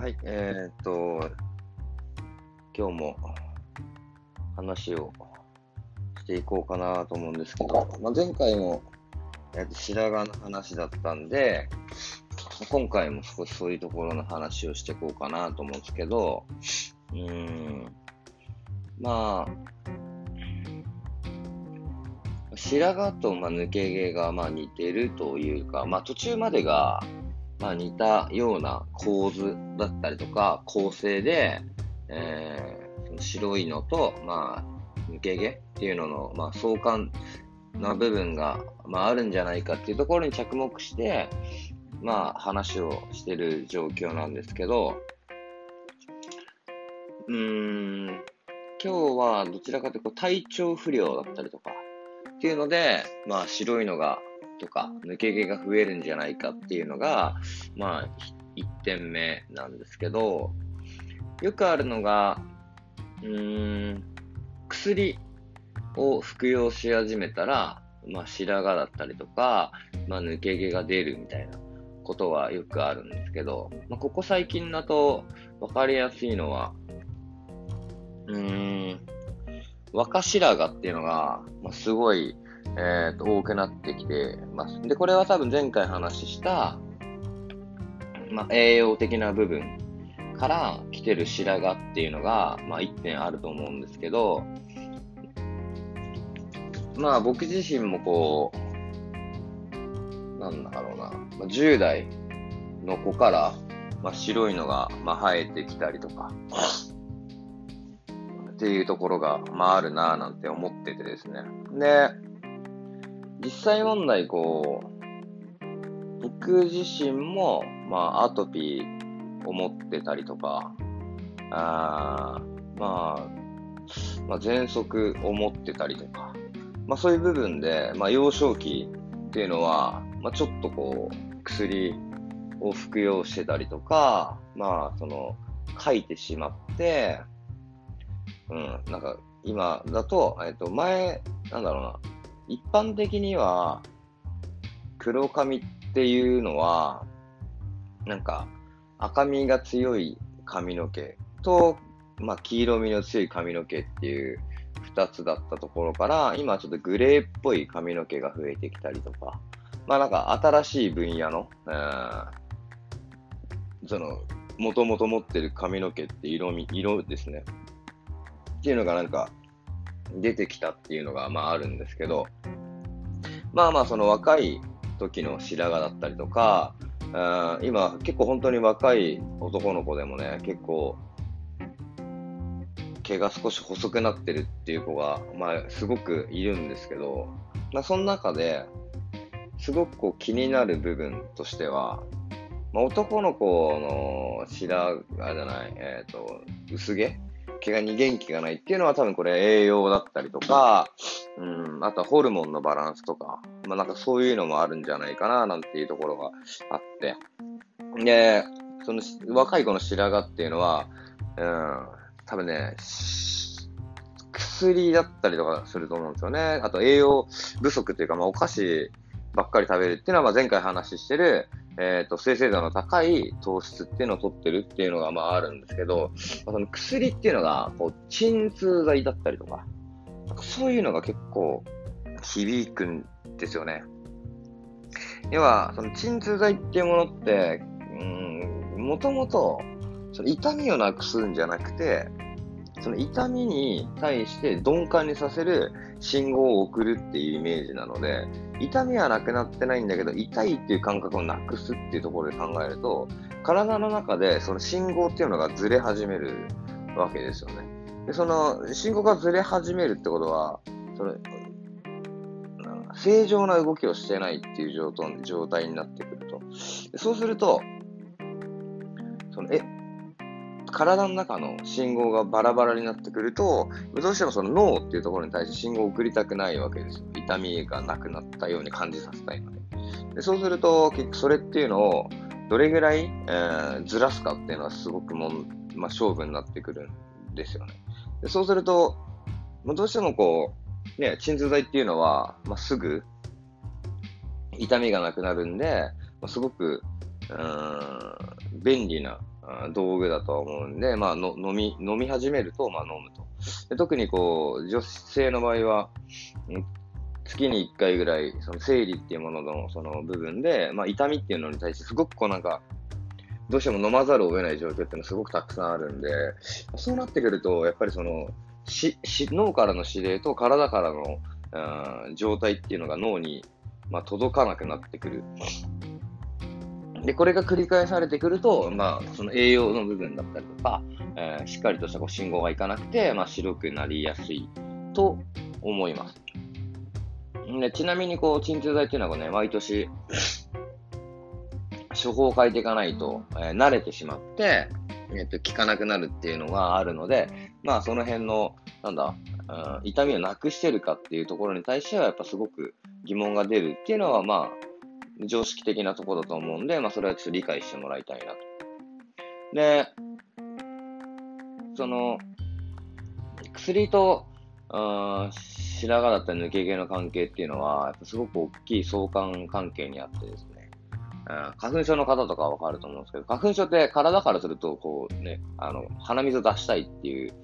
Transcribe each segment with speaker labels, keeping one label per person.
Speaker 1: はい、えー、っと、今日も話をしていこうかなと思うんですけど、まあ、前回も、えー、っと白髪の話だったんで、今回も少しそういうところの話をしていこうかなと思うんですけど、うん、まあ、白髪とまあ抜け毛がまあ似てるというか、まあ途中までがまあ似たような構図だったりとか構成で、えー、白いのとまあ抜け毛っていうののまあ相関な部分がまああるんじゃないかっていうところに着目してまあ話をしてる状況なんですけど、うーん、今日はどちらかというと体調不良だったりとか、っていうので、まあ白いのが、とか、抜け毛が増えるんじゃないかっていうのが、まあ、1点目なんですけど、よくあるのが、うーん、薬を服用し始めたら、まあ白髪だったりとか、まあ抜け毛が出るみたいなことはよくあるんですけど、まあ、ここ最近だと分かりやすいのは、うーん、若白髪っていうのが、まあ、すごい、えー、と多くなってきてます。で、これは多分前回話した、まあ、栄養的な部分から来てる白髪っていうのが、まあ、1点あると思うんですけど、まあ僕自身もこう、なんだろうな、ま、10代の子から、まあ、白いのが、まあ、生えてきたりとか、っていうところが、まああるなぁなんて思っててですね。で、実際問題こう、僕自身も、まあアトピーを持ってたりとか、あまあ、まあ喘息を持ってたりとか、まあそういう部分で、まあ幼少期っていうのは、まあちょっとこう、薬を服用してたりとか、まあその、書いてしまって、うん、なんか今だと、えっと、前、なんだろうな、一般的には、黒髪っていうのは、なんか赤みが強い髪の毛と、まあ、黄色みの強い髪の毛っていう二つだったところから、今ちょっとグレーっぽい髪の毛が増えてきたりとか、まあなんか新しい分野の、えー、その、もともと持ってる髪の毛って色味、色ですね。っていうのがなんか出てきたっていうのがまああるんですけど、まあまあその若い時の白髪だったりとか、今結構本当に若い男の子でもね、結構毛が少し細くなってるっていう子が、まあすごくいるんですけど、まあその中で、すごくこう気になる部分としては、まあ、男の子の白髪じゃない、えっ、ー、と、薄毛毛がに元気がないっていうのは多分これ栄養だったりとか、うん、あとはホルモンのバランスとか、まあなんかそういうのもあるんじゃないかななんていうところがあって。で、その若い子の白髪っていうのは、うん、多分ね、薬だったりとかすると思うんですよね。あと栄養不足っていうか、まあお菓子ばっかり食べるっていうのは、まあ前回話してる、えっ、ー、と、生成度の高い糖質っていうのを取ってるっていうのがまああるんですけど、まあ、その薬っていうのが、こう、鎮痛剤だったりとか、そういうのが結構響くんですよね。要は、その鎮痛剤っていうものって、うん、もともと、その痛みをなくすんじゃなくて、その痛みに対して鈍感にさせる信号を送るっていうイメージなので、痛みはなくなってないんだけど、痛いっていう感覚をなくすっていうところで考えると、体の中でその信号っていうのがずれ始めるわけですよね。で、その信号がずれ始めるってことは、その、正常な動きをしてないっていう状態になってくると。そうすると、その、え、体の中の信号がバラバラになってくると、どうしてもその脳っていうところに対して信号を送りたくないわけですよ。痛みがなくなったように感じさせたいので。でそうすると、結局それっていうのをどれぐらい、えー、ずらすかっていうのはすごくもん、まあ、勝負になってくるんですよね。でそうすると、まあ、どうしてもこう、ね、鎮痛剤っていうのは、まあ、すぐ痛みがなくなるんで、まあ、すごく、うん、便利な道具だと思うんで、まあの、飲み、飲み始めると、まあ、飲むと。で特にこう、女性の場合は、月に1回ぐらい、その生理っていうもののその部分で、まあ、痛みっていうのに対してすごくこうなんか、どうしても飲まざるを得ない状況っていうのはすごくたくさんあるんで、そうなってくると、やっぱりその、し、し脳からの指令と体からの、うん、状態っていうのが脳に、まあ、届かなくなってくる。で、これが繰り返されてくると、まあ、その栄養の部分だったりとか、えー、しっかりとしたこう信号がいかなくて、まあ、白くなりやすいと思います。でちなみに、こう、鎮痛剤っていうのはね、毎年、処方を変えていかないと、えー、慣れてしまって、えっ、と、効かなくなるっていうのがあるので、まあ、その辺の、なんだ、うん、痛みをなくしてるかっていうところに対しては、やっぱすごく疑問が出るっていうのは、まあ、常識的なところだと思うんで、まあ、それはちょっと理解してもらいたいなと。で、その、薬と、うん、白髪だったり抜け毛の関係っていうのは、やっぱすごく大きい相関関係にあってですね、うん、花粉症の方とかはわかると思うんですけど、花粉症って体からすると、こうね、あの、鼻水を出したいっていう、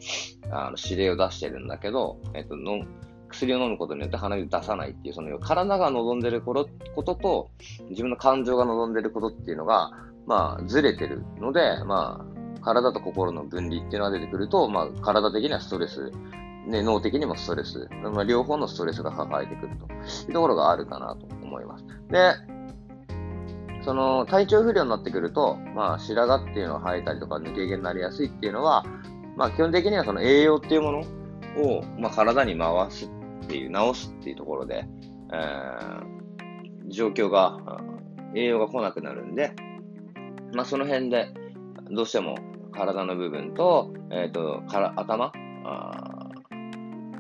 Speaker 1: あの、指令を出してるんだけど、えっと、の薬を飲むことによって鼻水出さないっていう、その体が望んでることと、自分の感情が望んでることっていうのが、まあ、ずれてるので、まあ、体と心の分離っていうのが出てくると、まあ、体的にはストレス、ね、脳的にもストレス、まあ、両方のストレスが抱えてくるというところがあるかなと思います。で、その体調不良になってくると、まあ、白髪っていうのが生えたりとか抜け毛になりやすいっていうのは、まあ、基本的にはその栄養っていうものを、まあ、体に回すっっていう、治すっていうところで、えー、状況が、栄養が来なくなるんで、まあ、その辺で、どうしても体の部分と、えっ、ー、と、から頭あ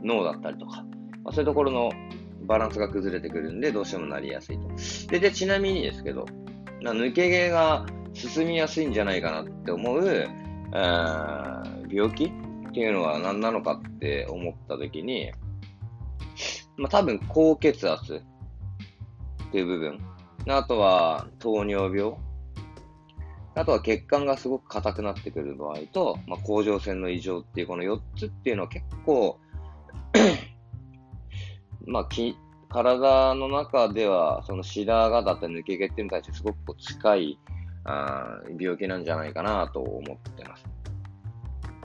Speaker 1: 脳だったりとか、まあ、そういうところのバランスが崩れてくるんで、どうしてもなりやすいと。で、でちなみにですけど、抜け毛が進みやすいんじゃないかなって思う、えー、病気っていうのは何なのかって思ったときに、まあ、多分高血圧っていう部分。あとは糖尿病。あとは血管がすごく硬くなってくる場合と、まあ、甲状腺の異常っていうこの4つっていうのは結構 まあ、き体の中では、その白髪だった抜け毛っていうのに対してすごく近いあ病気なんじゃないかなと思ってます。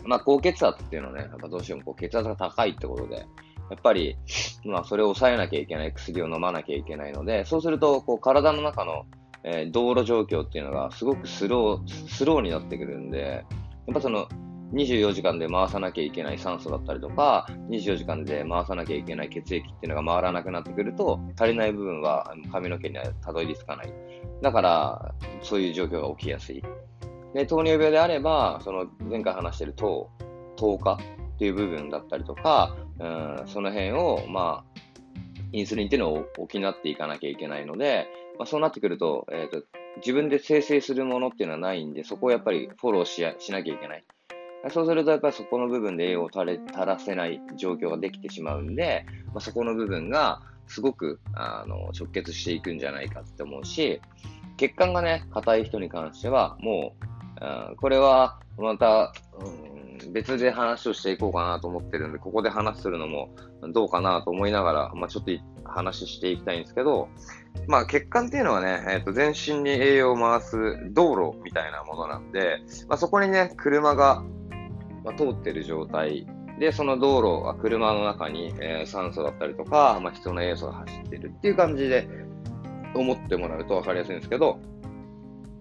Speaker 1: まあ、高血圧っていうのはね、やっぱどうしてもこう血圧が高いってことで、やっぱり、まあ、それを抑えなきゃいけない薬を飲まなきゃいけないので、そうすると、こう、体の中の、えー、道路状況っていうのがすごくスロー、スローになってくるんで、やっぱその、24時間で回さなきゃいけない酸素だったりとか、24時間で回さなきゃいけない血液っていうのが回らなくなってくると、足りない部分は髪の毛にはたどり着かない。だから、そういう状況が起きやすい。で、糖尿病であれば、その前回話してる糖、糖化っていう部分だったりとか、うん、その辺を、まあ、インスリンっていうのを補っていかなきゃいけないので、まあ、そうなってくると、え、ー、と、自分で生成するものっていうのはないんで、そこをやっぱりフォローししなきゃいけない。そうすると、やっぱりそこの部分で栄養を垂らせない状況ができてしまうんで、まあ、そこの部分がすごくあの直結していくんじゃないかって思うし、血管がね、硬い人に関しては、もう、これはまた、うん、別で話をしていこうかなと思ってるんで、ここで話するのもどうかなと思いながら、まあ、ちょっと話していきたいんですけど、まあ、血管っていうのはね、えー、と全身に栄養を回す道路みたいなものなんで、まあ、そこにね、車がま、通ってる状態で、その道路が車の中に、えー、酸素だったりとか、まあ、人の栄養素が走ってるっていう感じで思ってもらうと分かりやすいんですけど、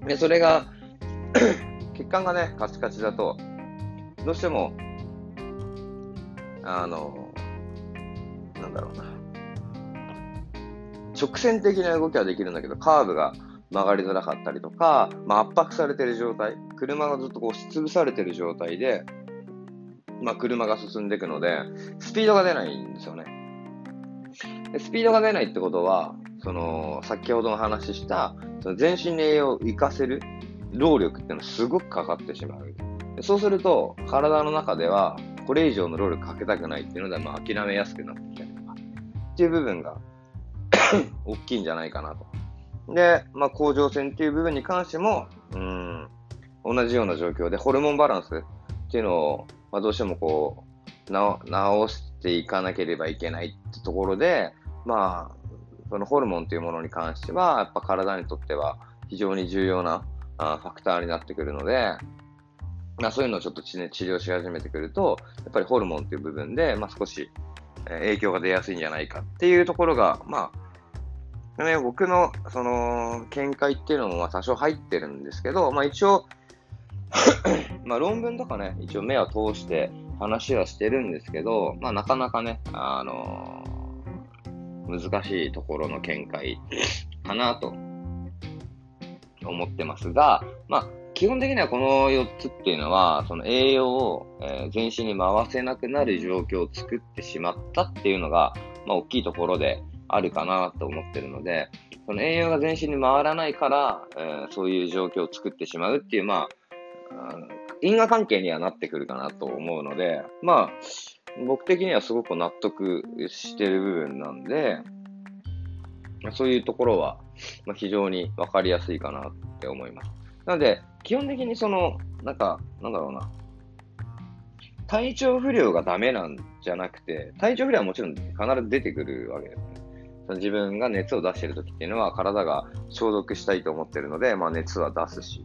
Speaker 1: でそれが 血管がね、カチカチだと、どうしても、あの、なんだろうな。直線的な動きはできるんだけど、カーブが曲がりづらかったりとか、まあ、圧迫されてる状態、車がずっとこう押しつぶされてる状態で、まあ、車が進んでいくので、スピードが出ないんですよね。スピードが出ないってことは、その、先ほどの話した、その全身の栄養を活かせる労力っていうのはすごくかかってしまう。そうすると、体の中では、これ以上の労力かけたくないっていうので、まあ、諦めやすくなってきたりとか、っていう部分が 大きいんじゃないかなと。で、まあ、甲状腺っていう部分に関しても、うん、同じような状況でホルモンバランスっていうのを、まあ、どうしてもこう、直していかなければいけないってところで、まあ、そのホルモンというものに関しては、やっぱ体にとっては非常に重要なあファクターになってくるので、まあ、そういうのをちょっと治療し始めてくると、やっぱりホルモンという部分で、まあ、少し影響が出やすいんじゃないかっていうところが、まあ、ね、僕のその見解っていうのも多少入ってるんですけど、まあ、一応 まあ論文とかね、一応目を通して話はしてるんですけど、まあなかなかね、あのー、難しいところの見解かなと思ってますが、まあ基本的にはこの4つっていうのは、その栄養を、えー、全身に回せなくなる状況を作ってしまったっていうのが、まあ大きいところであるかなと思ってるので、その栄養が全身に回らないから、えー、そういう状況を作ってしまうっていう、まあ、因果関係にはなってくるかなと思うので、まあ、僕的にはすごく納得してる部分なんで、そういうところは、ま、非常にわかりやすいかなって思います。なので、基本的にその、なんか、なんだろうな、体調不良がダメなんじゃなくて、体調不良はもちろん必ず出てくるわけですね。その自分が熱を出している時っていうのは体が消毒したいと思ってるので、まあ熱は出すし。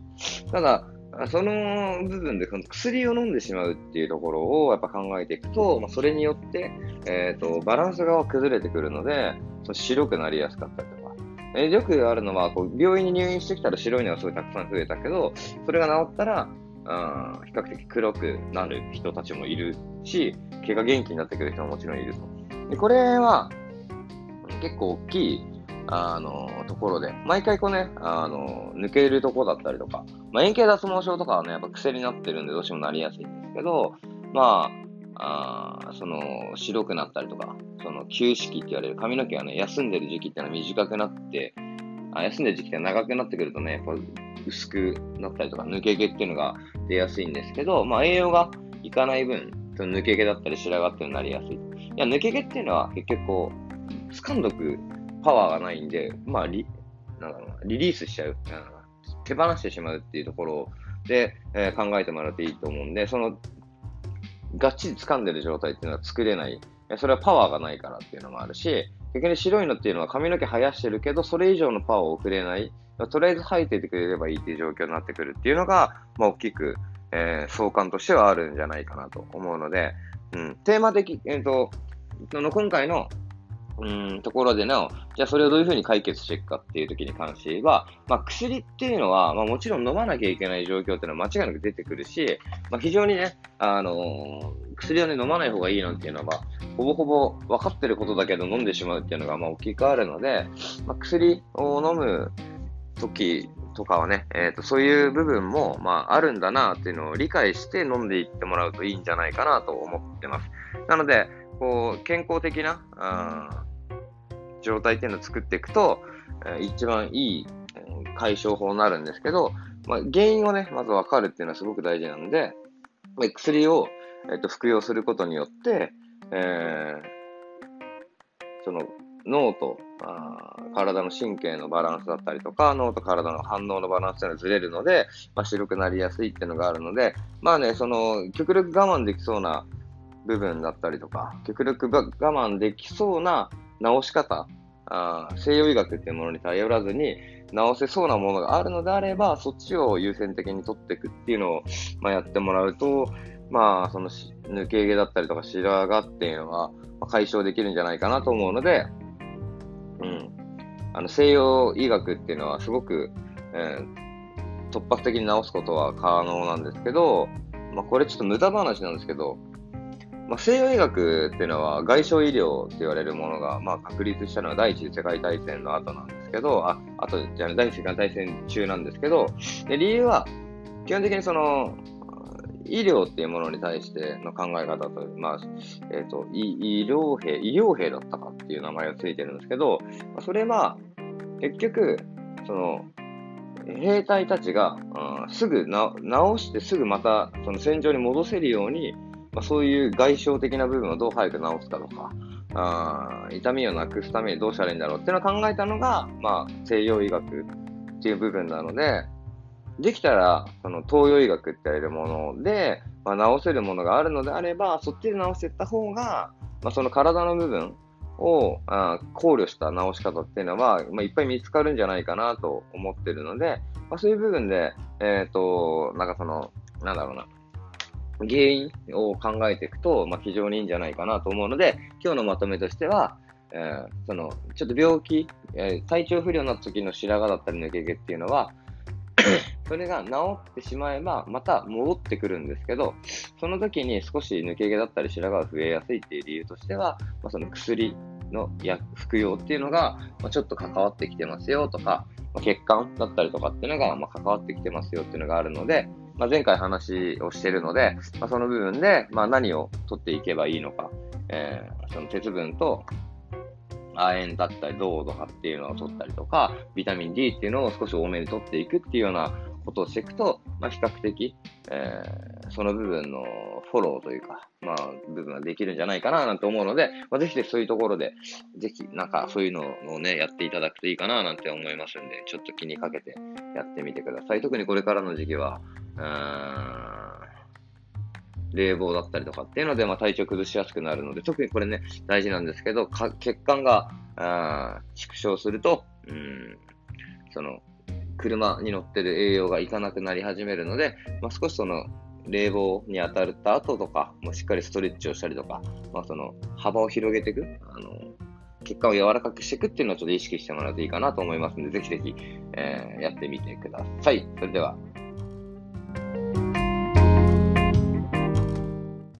Speaker 1: ただ、その部分で薬を飲んでしまうっていうところをやっぱ考えていくと、まあ、それによって、えっ、ー、と、バランスが崩れてくるので、その白くなりやすかったりとか。え、よくあるのは、こう、病院に入院してきたら白いのがすごいたくさん増えたけど、それが治ったら、あ比較的黒くなる人たちもいるし、毛が元気になってくる人ももちろんいると。でこれは、結構大きいあの、ところで、毎回こうね、あの、抜けるとこだったりとか、まあ、円形脱毛症とかはね、やっぱ癖になってるんでどうしてもなりやすいんですけど、まあ、あその、白くなったりとか、その、休止期って言われる髪の毛がね、休んでる時期ってのは短くなって、あ休んでる時期って長くなってくるとね、やっぱ薄くなったりとか、抜け毛っていうのが出やすいんですけど、まあ、栄養がいかない分、その抜け毛だったり白髪っていうのになりやすい。いや、抜け毛っていうのは結局こう、掴んどくパワーがないんで、まあリ、なんだろうな、リリースしちゃう、手放してしまうっていうところで、えー、考えてもらっていいと思うんで、その、がっちり掴んでる状態っていうのは作れない。それはパワーがないからっていうのもあるし、逆に白いのっていうのは髪の毛生やしてるけど、それ以上のパワーを送れない。とりあえず生えててくれればいいっていう状況になってくるっていうのが、まあ、大きく、えー、相関としてはあるんじゃないかなと思うので、うん、テーマ的、えっ、ー、と、の今回のうん、ところでの、じゃあそれをどういうふうに解決していくかっていう時に関しては、まあ薬っていうのは、まあもちろん飲まなきゃいけない状況っていうのは間違いなく出てくるし、まあ非常にね、あのー、薬をね、飲まない方がいいなんていうのはま、ほぼほぼ分かってることだけど飲んでしまうっていうのが、まあ大きくあるので、まあ薬を飲む時とかはね、えっ、ー、と、そういう部分も、まああるんだなっていうのを理解して飲んでいってもらうといいんじゃないかなと思ってます。なので、こう、健康的な、状態っていうのを作っていくと、え一番いい解消法になるんですけど、まあ、原因をね、まず分かるっていうのはすごく大事なので、ま、薬を、えっと服用することによって、えー、その脳とあ体の神経のバランスだったりとか、脳と体の反応のバランスがずれるので、まあ、白くなりやすいっていうのがあるので、まあね、その、極力我慢できそうな部分だったりとか、極力我慢できそうな治し方あ、西洋医学っていうものに頼らずに治せそうなものがあるのであれば、そっちを優先的に取っていくっていうのを、まあ、やってもらうと、まあ、その抜け毛だったりとか白髪っていうのは解消できるんじゃないかなと思うので、うん。あの、西洋医学っていうのはすごく、えー、突発的に治すことは可能なんですけど、まあ、これちょっと無駄話なんですけど、まあ、西洋医学っていうのは外傷医療って言われるものが、まあ、確立したのは第一次世界大戦の後なんですけど、あ、あと、じゃあ第一次世界大戦中なんですけど、で理由は、基本的にその、医療っていうものに対しての考え方と、まあ、えっ、ー、と、医療兵、医療兵だったかっていう名前がついてるんですけど、それは、結局、その、兵隊たちが、うん、すぐな治してすぐまたその戦場に戻せるようにまあ、そういう外傷的な部分をどう早く治すかとか、あ痛みをなくすためにどうしたらいいんだろうっていうのを考えたのが、まあ、西洋医学っていう部分なので、できたら、その東洋医学って言われるもので、まあ、治せるものがあるのであれば、そっちで治していった方が、まあ、その体の部分をあ考慮した治し方っていうのは、まあ、いっぱい見つかるんじゃないかなと思ってるので、まあ、そういう部分で、えっ、ー、と、なんかその、なんだろうな、原因を考えていくと、まあ、非常にいいんじゃないかなと思うので、今日のまとめとしては、えー、その、ちょっと病気、えー、体調不良になった時の白髪だったり抜け毛っていうのは、それが治ってしまえば、また戻ってくるんですけど、その時に少し抜け毛だったり白髪が増えやすいっていう理由としては、まあ、その薬の服用っていうのが、まあ、ちょっと関わってきてますよとか、まあ、血管だったりとかっていうのが、ま関わってきてますよっていうのがあるので、ま前回話をしているので、まその部分で、ま何を取っていけばいいのか、えー、その鉄分と亜鉛だったり、銅とかっていうのを取ったりとか、ビタミン D っていうのを少し多めに取っていくっていうようなことをしていくと、まあ、比較的、えー、その部分のフォローというか、まあ、部分ができるんじゃないかななんて思うので、まあ、ぜひそういうところで、ぜひ、なんかそういうのをね、やっていただくといいかななんて思いますんで、ちょっと気にかけてやってみてください。特にこれからの時期は、うーん冷房だったりとかっていうので、まあ、体調崩しやすくなるので、特にこれね、大事なんですけど、血管が縮小すると、うん、その、車に乗ってる栄養がいかなくなり始めるので、まあ、少しその、冷房に当たった後とか、もしっかりストレッチをしたりとか、まあ、その、幅を広げていく、あの、血管を柔らかくしていくっていうのをちょっと意識してもらうといいかなと思いますので、ぜひぜひ、えー、やってみてください。それでは、